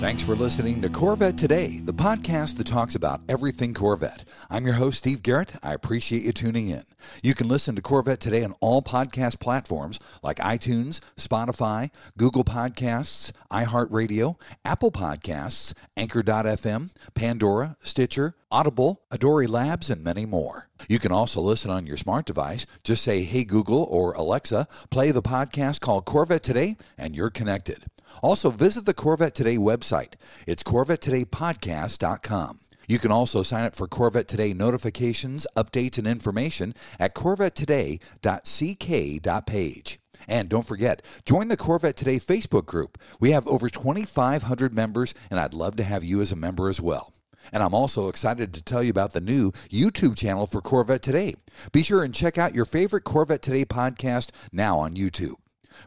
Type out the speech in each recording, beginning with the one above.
Thanks for listening to Corvette Today, the podcast that talks about everything Corvette. I'm your host, Steve Garrett. I appreciate you tuning in. You can listen to Corvette Today on all podcast platforms like iTunes, Spotify, Google Podcasts, iHeartRadio, Apple Podcasts, Anchor.fm, Pandora, Stitcher, Audible, Adori Labs, and many more. You can also listen on your smart device. Just say, Hey Google or Alexa, play the podcast called Corvette Today, and you're connected. Also, visit the Corvette Today website. It's CorvetteTodayPodcast.com. You can also sign up for Corvette Today notifications, updates, and information at CorvetteToday.ck.page. And don't forget, join the Corvette Today Facebook group. We have over 2,500 members, and I'd love to have you as a member as well. And I'm also excited to tell you about the new YouTube channel for Corvette Today. Be sure and check out your favorite Corvette Today podcast now on YouTube.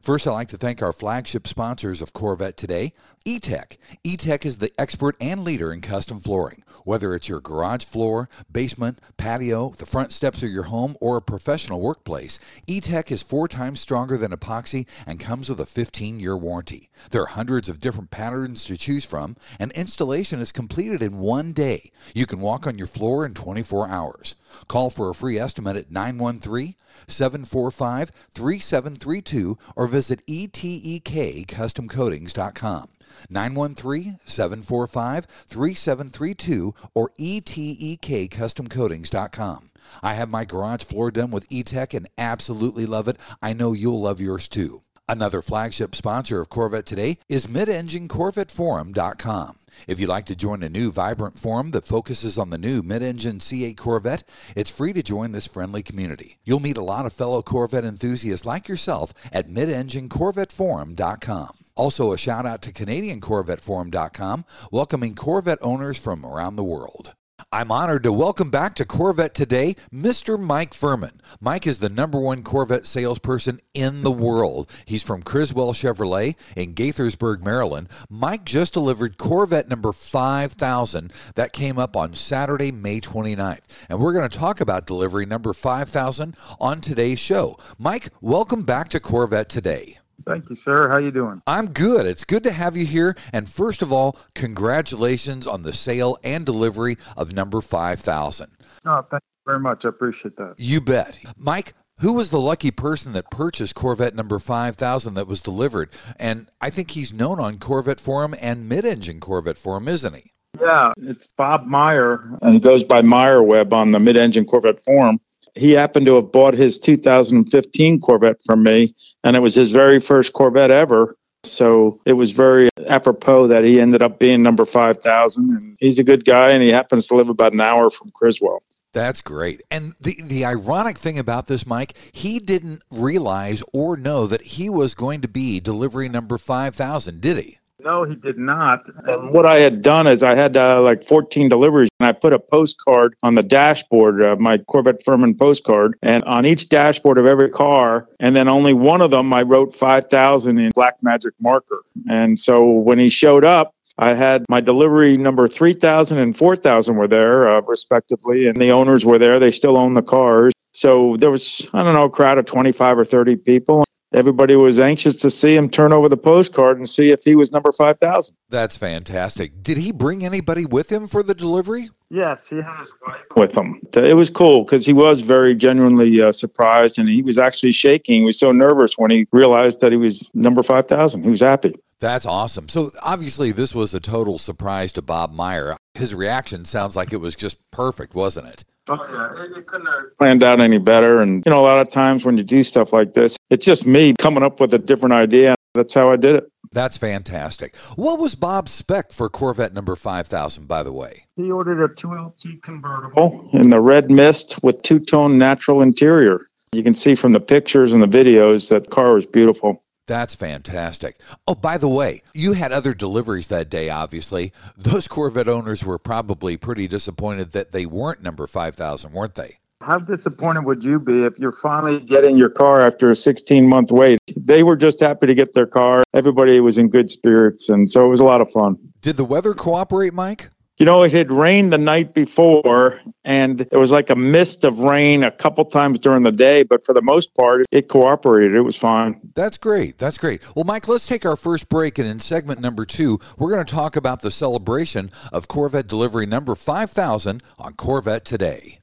First, I'd like to thank our flagship sponsors of Corvette today, E-Tek. E-Tek is the expert and leader in custom flooring. Whether it's your garage floor, basement, patio, the front steps of your home, or a professional workplace, E-Tek is four times stronger than epoxy and comes with a 15-year warranty. There are hundreds of different patterns to choose from, and installation is completed in one day. You can walk on your floor in 24 hours. Call for a free estimate at 913 745 3732 or visit etekcustomcoatings.com. 913 745 3732 or etekcustomcoatings.com. I have my garage floor done with E-Tek and absolutely love it. I know you'll love yours too. Another flagship sponsor of Corvette today is midenginecorvetteforum.com. If you'd like to join a new vibrant forum that focuses on the new mid-engine C8 Corvette, it's free to join this friendly community. You'll meet a lot of fellow Corvette enthusiasts like yourself at midenginecorvetteforum.com. Also, a shout out to CanadianCorvetteForum.com, welcoming Corvette owners from around the world. I'm honored to welcome back to Corvette today Mr. Mike Furman. Mike is the number one Corvette salesperson in the world. He's from Criswell Chevrolet in Gaithersburg, Maryland. Mike just delivered Corvette number 5000 that came up on Saturday, May 29th. And we're going to talk about delivery number 5000 on today's show. Mike, welcome back to Corvette today. Thank you, sir. How you doing? I'm good. It's good to have you here. And first of all, congratulations on the sale and delivery of number 5000. Oh, thank you very much. I appreciate that. You bet. Mike, who was the lucky person that purchased Corvette number 5000 that was delivered? And I think he's known on Corvette Forum and mid-engine Corvette Forum, isn't he? Yeah, it's Bob Meyer, and he goes by Meyer Web on the mid-engine Corvette Forum. He happened to have bought his 2015 Corvette from me, and it was his very first Corvette ever. So it was very apropos that he ended up being number 5,000. And he's a good guy, and he happens to live about an hour from Criswell. That's great. And the, the ironic thing about this, Mike, he didn't realize or know that he was going to be delivery number 5,000, did he? No, he did not. And what I had done is I had uh, like 14 deliveries, and I put a postcard on the dashboard, uh, my Corvette Furman postcard, and on each dashboard of every car, and then only one of them I wrote 5,000 in black magic marker. And so when he showed up, I had my delivery number 3,000 and 4,000 were there, uh, respectively, and the owners were there. They still own the cars. So there was, I don't know, a crowd of 25 or 30 people everybody was anxious to see him turn over the postcard and see if he was number 5000 That's fantastic. Did he bring anybody with him for the delivery? yes he had his wife with him it was cool because he was very genuinely uh, surprised and he was actually shaking he was so nervous when he realized that he was number 5000 he was happy That's awesome. So obviously this was a total surprise to Bob Meyer. His reaction sounds like it was just perfect, wasn't it? Oh yeah, it, it couldn't have planned out any better. And you know, a lot of times when you do stuff like this, it's just me coming up with a different idea. That's how I did it. That's fantastic. What was Bob's spec for Corvette number 5000 by the way? He ordered a 2LT convertible oh, in the red mist with two-tone natural interior. You can see from the pictures and the videos that car was beautiful. That's fantastic. Oh, by the way, you had other deliveries that day, obviously. Those Corvette owners were probably pretty disappointed that they weren't number 5,000, weren't they? How disappointed would you be if you're finally getting your car after a 16 month wait? They were just happy to get their car. Everybody was in good spirits. And so it was a lot of fun. Did the weather cooperate, Mike? You know, it had rained the night before, and there was like a mist of rain a couple times during the day, but for the most part, it cooperated. It was fine. That's great. That's great. Well, Mike, let's take our first break, and in segment number two, we're going to talk about the celebration of Corvette delivery number 5000 on Corvette Today.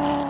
Oh.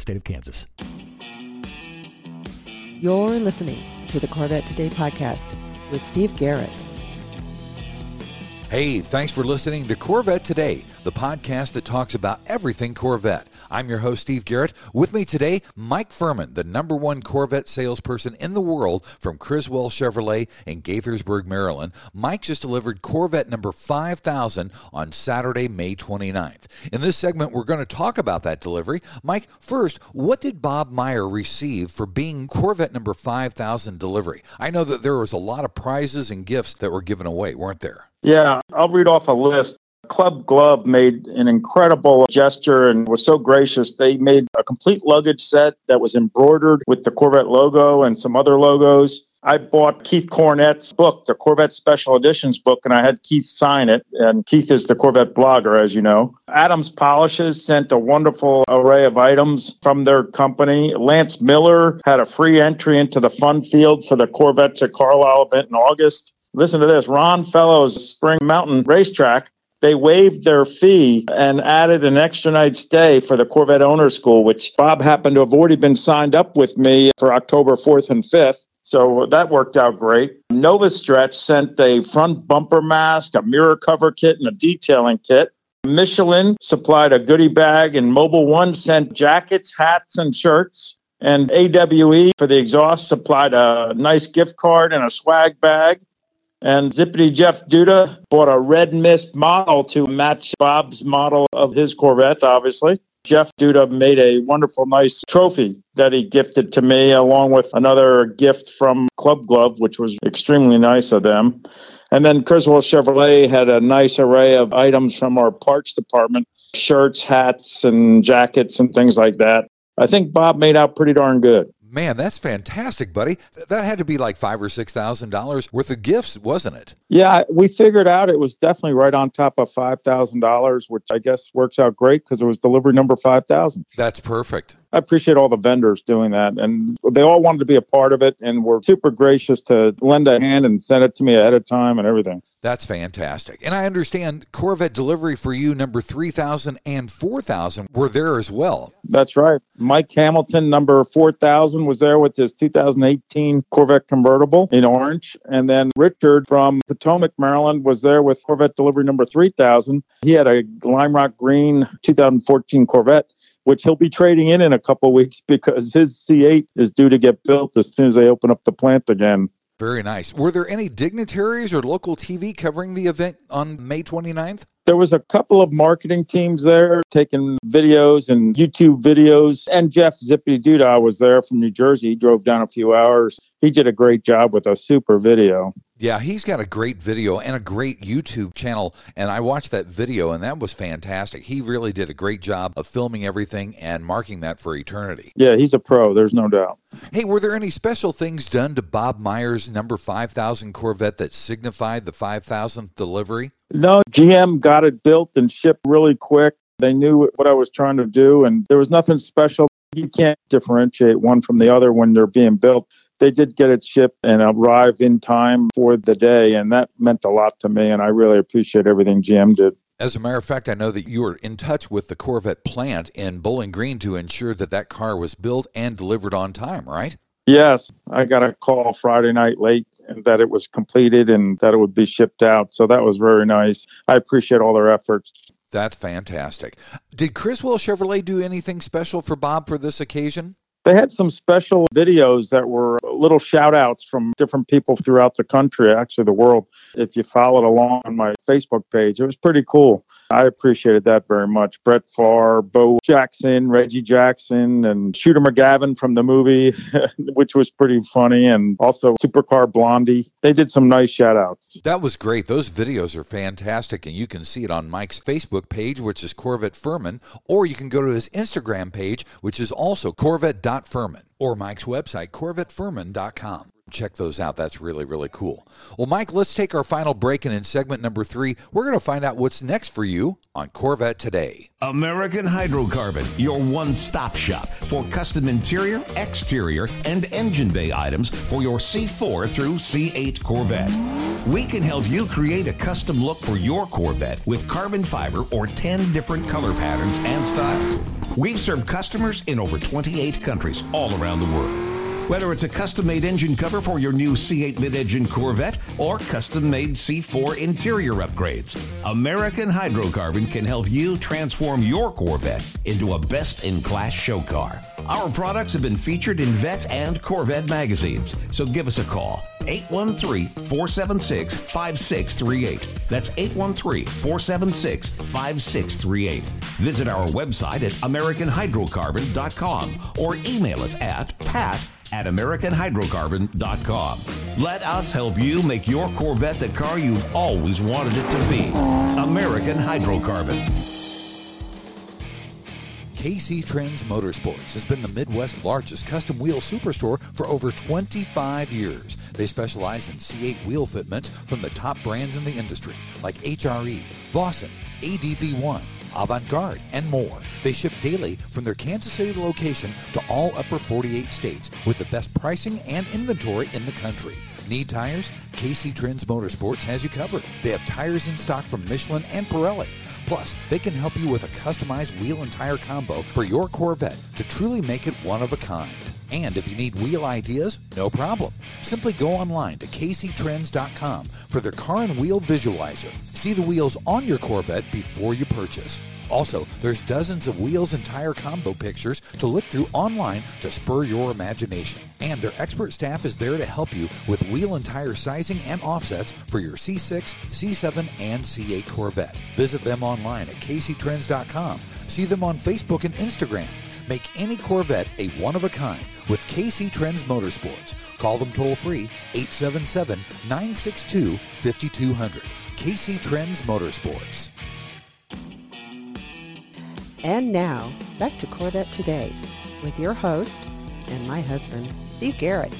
the state of Kansas. You're listening to the Corvette Today podcast with Steve Garrett. Hey, thanks for listening to Corvette Today, the podcast that talks about everything Corvette. I'm your host, Steve Garrett. With me today, Mike Furman, the number one Corvette salesperson in the world from Criswell Chevrolet in Gaithersburg, Maryland. Mike just delivered Corvette number 5000 on Saturday, May 29th. In this segment, we're going to talk about that delivery. Mike, first, what did Bob Meyer receive for being Corvette number 5000 delivery? I know that there was a lot of prizes and gifts that were given away, weren't there? Yeah, I'll read off a list. Club Glove made an incredible gesture and was so gracious. They made a complete luggage set that was embroidered with the Corvette logo and some other logos. I bought Keith Cornett's book, the Corvette Special Editions book, and I had Keith sign it. And Keith is the Corvette blogger, as you know. Adams Polishes sent a wonderful array of items from their company. Lance Miller had a free entry into the fun field for the Corvettes at Carlisle event in August. Listen to this Ron Fellows Spring Mountain Racetrack. They waived their fee and added an extra night stay for the Corvette Owners School, which Bob happened to have already been signed up with me for October 4th and 5th. So that worked out great. Nova Stretch sent a front bumper mask, a mirror cover kit, and a detailing kit. Michelin supplied a goodie bag, and Mobil 1 sent jackets, hats, and shirts. And AWE for the exhaust supplied a nice gift card and a swag bag. And Zippity Jeff Duda bought a red mist model to match Bob's model of his Corvette, obviously. Jeff Duda made a wonderful, nice trophy that he gifted to me, along with another gift from Club Glove, which was extremely nice of them. And then Criswell Chevrolet had a nice array of items from our parts department shirts, hats, and jackets, and things like that. I think Bob made out pretty darn good. Man, that's fantastic, buddy. That had to be like five or six thousand dollars worth of gifts, wasn't it? Yeah, we figured out it was definitely right on top of five thousand dollars, which I guess works out great because it was delivery number five thousand. That's perfect. I appreciate all the vendors doing that, and they all wanted to be a part of it, and were super gracious to lend a hand and send it to me ahead of time and everything. That's fantastic. And I understand Corvette delivery for you, number 3000 and 4000, were there as well. That's right. Mike Hamilton, number 4000, was there with his 2018 Corvette convertible in orange. And then Richard from Potomac, Maryland, was there with Corvette delivery number 3000. He had a Lime Rock Green 2014 Corvette which he'll be trading in in a couple weeks because his C8 is due to get built as soon as they open up the plant again. Very nice. Were there any dignitaries or local TV covering the event on May 29th? There was a couple of marketing teams there taking videos and YouTube videos. And Jeff Zippy Duda was there from New Jersey. He drove down a few hours. He did a great job with a super video. Yeah, he's got a great video and a great YouTube channel. And I watched that video, and that was fantastic. He really did a great job of filming everything and marking that for eternity. Yeah, he's a pro. There's no doubt. Hey, were there any special things done to Bob Meyer's number 5000 Corvette that signified the 5000th delivery? No, GM got it built and shipped really quick. They knew what I was trying to do, and there was nothing special. You can't differentiate one from the other when they're being built they did get it shipped and arrive in time for the day. And that meant a lot to me. And I really appreciate everything GM did. As a matter of fact, I know that you were in touch with the Corvette plant in Bowling Green to ensure that that car was built and delivered on time, right? Yes. I got a call Friday night late and that it was completed and that it would be shipped out. So that was very nice. I appreciate all their efforts. That's fantastic. Did Criswell Chevrolet do anything special for Bob for this occasion? They had some special videos that were little shout outs from different people throughout the country, actually the world. If you followed along on my Facebook page, it was pretty cool. I appreciated that very much. Brett Favre, Bo Jackson, Reggie Jackson, and Shooter McGavin from the movie, which was pretty funny, and also Supercar Blondie. They did some nice shout outs. That was great. Those videos are fantastic, and you can see it on Mike's Facebook page, which is Corvette Furman, or you can go to his Instagram page, which is also Corvette.Furman, or Mike's website, CorvetteFurman.com check those out. That's really, really cool. Well, Mike, let's take our final break. And in segment number three, we're going to find out what's next for you on Corvette Today. American Hydrocarbon, your one stop shop for custom interior, exterior, and engine bay items for your C4 through C8 Corvette. We can help you create a custom look for your Corvette with carbon fiber or 10 different color patterns and styles. We've served customers in over 28 countries all around the world. Whether it's a custom made engine cover for your new C8 mid engine Corvette or custom made C4 interior upgrades, American Hydrocarbon can help you transform your Corvette into a best in class show car. Our products have been featured in Vette and Corvette magazines, so give us a call. 813 476 5638. That's 813 476 5638. Visit our website at AmericanHydrocarbon.com or email us at pat at AmericanHydrocarbon.com. Let us help you make your Corvette the car you've always wanted it to be. American Hydrocarbon. KC Trends Motorsports has been the Midwest's largest custom wheel superstore for over 25 years. They specialize in C8 wheel fitments from the top brands in the industry like HRE, Vossen, ADV1, Avant Garde, and more. They ship daily from their Kansas City location to all upper 48 states with the best pricing and inventory in the country. Need tires? KC Trends Motorsports has you covered. They have tires in stock from Michelin and Pirelli. Plus, they can help you with a customized wheel and tire combo for your Corvette to truly make it one of a kind. And if you need wheel ideas, no problem. Simply go online to kctrends.com for their car and wheel visualizer. See the wheels on your Corvette before you purchase. Also, there's dozens of wheels and tire combo pictures to look through online to spur your imagination. And their expert staff is there to help you with wheel and tire sizing and offsets for your C6, C7, and C8 Corvette. Visit them online at kctrends.com. See them on Facebook and Instagram. Make any Corvette a one of a kind with KC Trends Motorsports. Call them toll free 877 962 5200. KC Trends Motorsports. And now, back to Corvette Today with your host and my husband, Steve Garrett.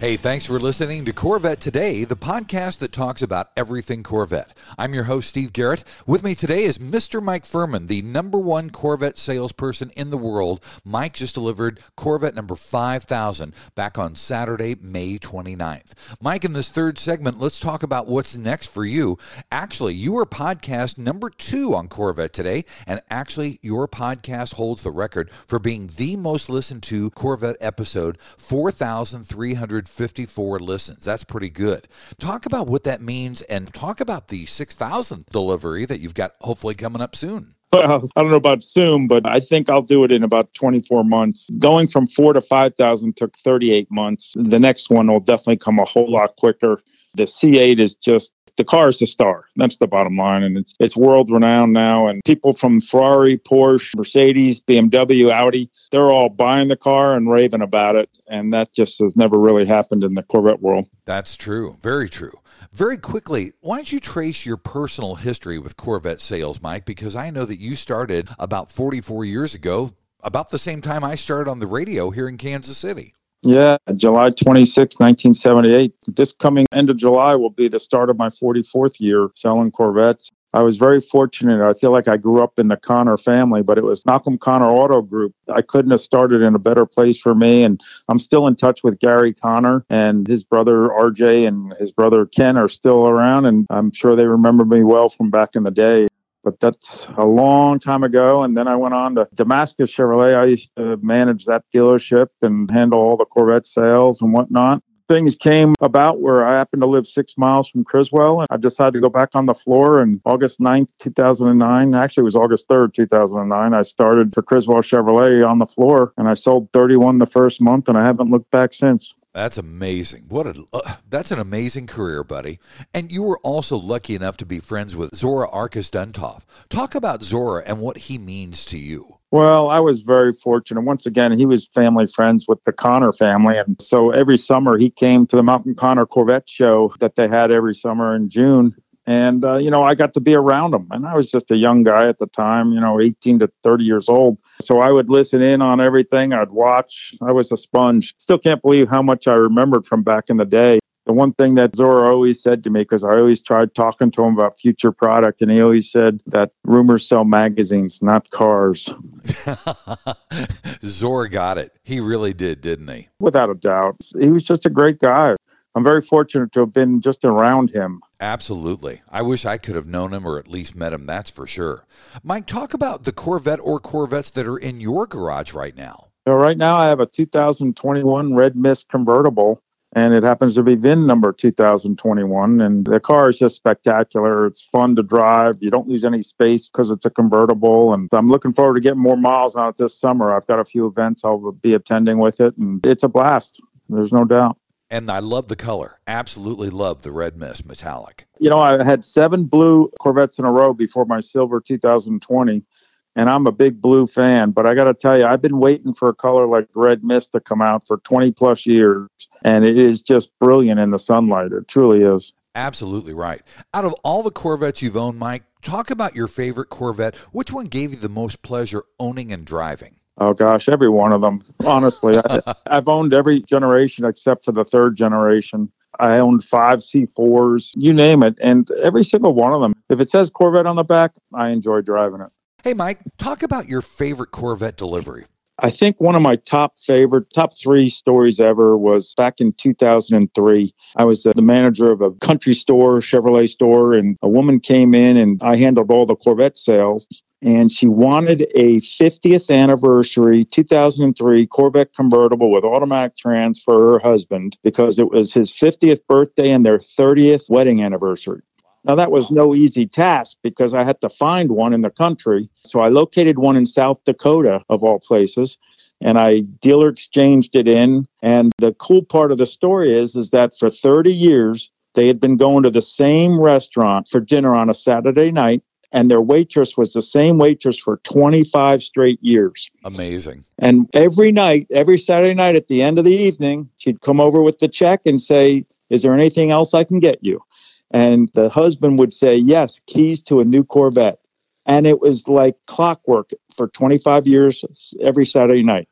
Hey, thanks for listening to Corvette Today, the podcast that talks about everything Corvette. I'm your host, Steve Garrett. With me today is Mr. Mike Furman, the number one Corvette salesperson in the world. Mike just delivered Corvette number 5000 back on Saturday, May 29th. Mike, in this third segment, let's talk about what's next for you. Actually, you are podcast number two on Corvette Today, and actually, your podcast holds the record for being the most listened to Corvette episode, 4,300. 154 listens. That's pretty good. Talk about what that means and talk about the 6,000th delivery that you've got hopefully coming up soon. Well, I don't know about soon, but I think I'll do it in about 24 months. Going from four to 5,000 took 38 months. The next one will definitely come a whole lot quicker. The C8 is just the car is the star. That's the bottom line, and it's it's world renowned now. And people from Ferrari, Porsche, Mercedes, BMW, Audi, they're all buying the car and raving about it. And that just has never really happened in the Corvette world. That's true. Very true. Very quickly, why don't you trace your personal history with Corvette sales, Mike? Because I know that you started about 44 years ago, about the same time I started on the radio here in Kansas City. Yeah, July 26, 1978. This coming end of July will be the start of my 44th year selling Corvettes. I was very fortunate. I feel like I grew up in the Konner family, but it was Malcolm Konner Auto Group. I couldn't have started in a better place for me. And I'm still in touch with Gary Konner and his brother RJ and his brother Ken are still around. And I'm sure they remember me well from back in the day but that's a long time ago. And then I went on to Damascus Chevrolet. I used to manage that dealership and handle all the Corvette sales and whatnot. Things came about where I happened to live six miles from Criswell, and I decided to go back on the floor. And August 9th, 2009, actually, it was August 3rd, 2009, I started for Criswell Chevrolet on the floor, and I sold 31 the first month, and I haven't looked back since. That's amazing. What a uh, that's an amazing career, buddy. And you were also lucky enough to be friends with Zora Arkus Duntov. Talk about Zora and what he means to you. Well, I was very fortunate. Once again, he was family friends with the Konner family. And so every summer he came to the Malcolm Konner Corvette show that they had every summer in June. And, uh, you know, I got to be around him. And I was just a young guy at the time, you know, 18 to 30 years old. So I would listen in on everything. I'd watch. I was a sponge. Still can't believe how much I remembered from back in the day. The one thing that Zora always said to me, because I always tried talking to him about future product, and he always said that rumors sell magazines, not cars. Zora got it. He really did, didn't he? Without a doubt. He was just a great guy. I'm very fortunate to have been just around him. Absolutely. I wish I could have known him or at least met him, that's for sure. Mike, talk about the Corvette or Corvettes that are in your garage right now. So, right now, I have a 2021 Red Mist convertible, and it happens to be VIN number 2021. And the car is just spectacular. It's fun to drive. You don't lose any space because it's a convertible. And I'm looking forward to getting more miles on it this summer. I've got a few events I'll be attending with it, and it's a blast. There's no doubt and I love the color. Absolutely love the red mist metallic. You know, I had seven blue Corvettes in a row before my silver 2020, and I'm a big blue fan. But I got to tell you, I've been waiting for a color like red mist to come out for 20 plus years, and it is just brilliant in the sunlight. It truly is. Absolutely right. Out of all the Corvettes you've owned, Mike, talk about your favorite Corvette. Which one gave you the most pleasure owning and driving? Oh gosh, every one of them. Honestly, I, have owned every generation except for the third generation. I owned five C4s, you name it, and every single one of them. If it says Corvette on the back, I enjoy driving it. Hey, Mike, talk about your favorite Corvette delivery. I think one of my top favorite, top three stories ever was back in 2003. I was the manager of a country store, Chevrolet store, and a woman came in and I handled all the Corvette sales and she wanted a 50th anniversary 2003 Corvette convertible with automatic trans for her husband because it was his 50th birthday and their 30th wedding anniversary. Now, that was no easy task because I had to find one in the country. So I located one in South Dakota, of all places, and I dealer exchanged it in. And the cool part of the story is, is that for 30 years, they had been going to the same restaurant for dinner on a Saturday night and their waitress was the same waitress for 25 straight years. Amazing. And every night, every Saturday night at the end of the evening, she'd come over with the check and say, Is there anything else I can get you? And the husband would say, Yes, keys to a new Corvette. And it was like clockwork for 25 years every Saturday night.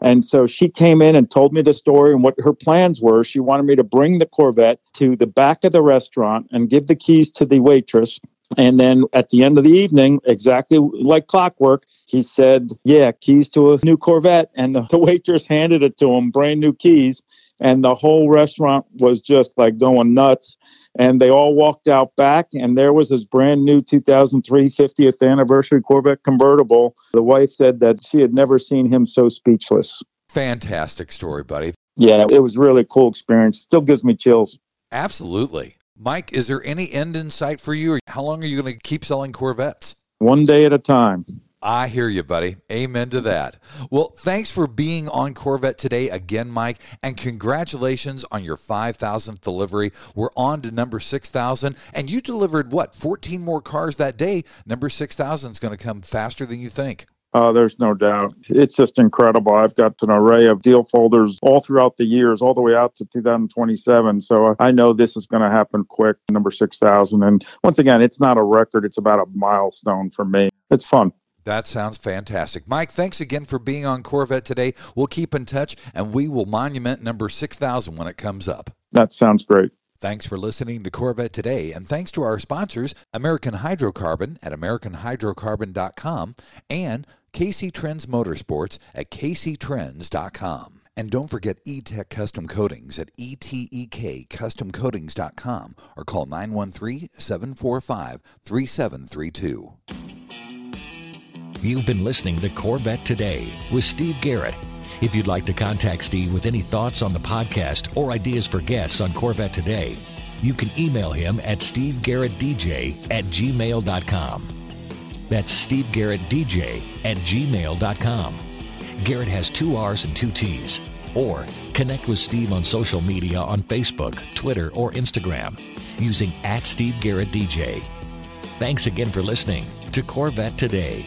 And so she came in and told me the story and what her plans were. She wanted me to bring the Corvette to the back of the restaurant and give the keys to the waitress and then at the end of the evening, exactly like clockwork, he said, Yeah, keys to a new Corvette. And the, the waitress handed it to him, brand new keys. And the whole restaurant was just like going nuts. And they all walked out back, and there was this brand new 2003 50th anniversary Corvette convertible. The wife said that she had never seen him so speechless. Fantastic story, buddy. Yeah, it was really a cool experience. Still gives me chills. Absolutely. Mike, is there any end in sight for you? Or how long are you going to keep selling Corvettes? one day at a time. I hear you, buddy. Amen to that. Well, thanks for being on Corvette today again, Mike, and congratulations on your 5,000th delivery. We're on to number 6,000, and you delivered what, 14 more cars that day? Number 6,000 is going to come faster than you think. Uh, there's no doubt. It's just incredible. I've got an array of deal folders all throughout the years, all the way out to 2027. So I know this is going to happen quick, number 6,000. And once again, it's not a record, it's about a milestone for me. It's fun. That sounds fantastic. Mike, thanks again for being on Corvette today. We'll keep in touch and we will monument number 6,000 when it comes up. That sounds great. Thanks for listening to Corvette Today, and thanks to our sponsors, American Hydrocarbon at AmericanHydrocarbon.com and KC Trends Motorsports at KCTrends.com. And don't forget E-Tek Custom Coatings at etekcustomcoatings.com or call 913-745-3732. You've been listening to Corvette Today with Steve Garrett. If you'd like to contact Steve with any thoughts on the podcast or ideas for guests on Corvette Today, you can email him at stevegarrettdj at gmail.com. That's stevegarrettdj at gmail.com. Garrett has two R's and two T's. Or connect with Steve on social media on Facebook, Twitter, or Instagram using at Steve Garrett DJ. Thanks again for listening to Corvette Today.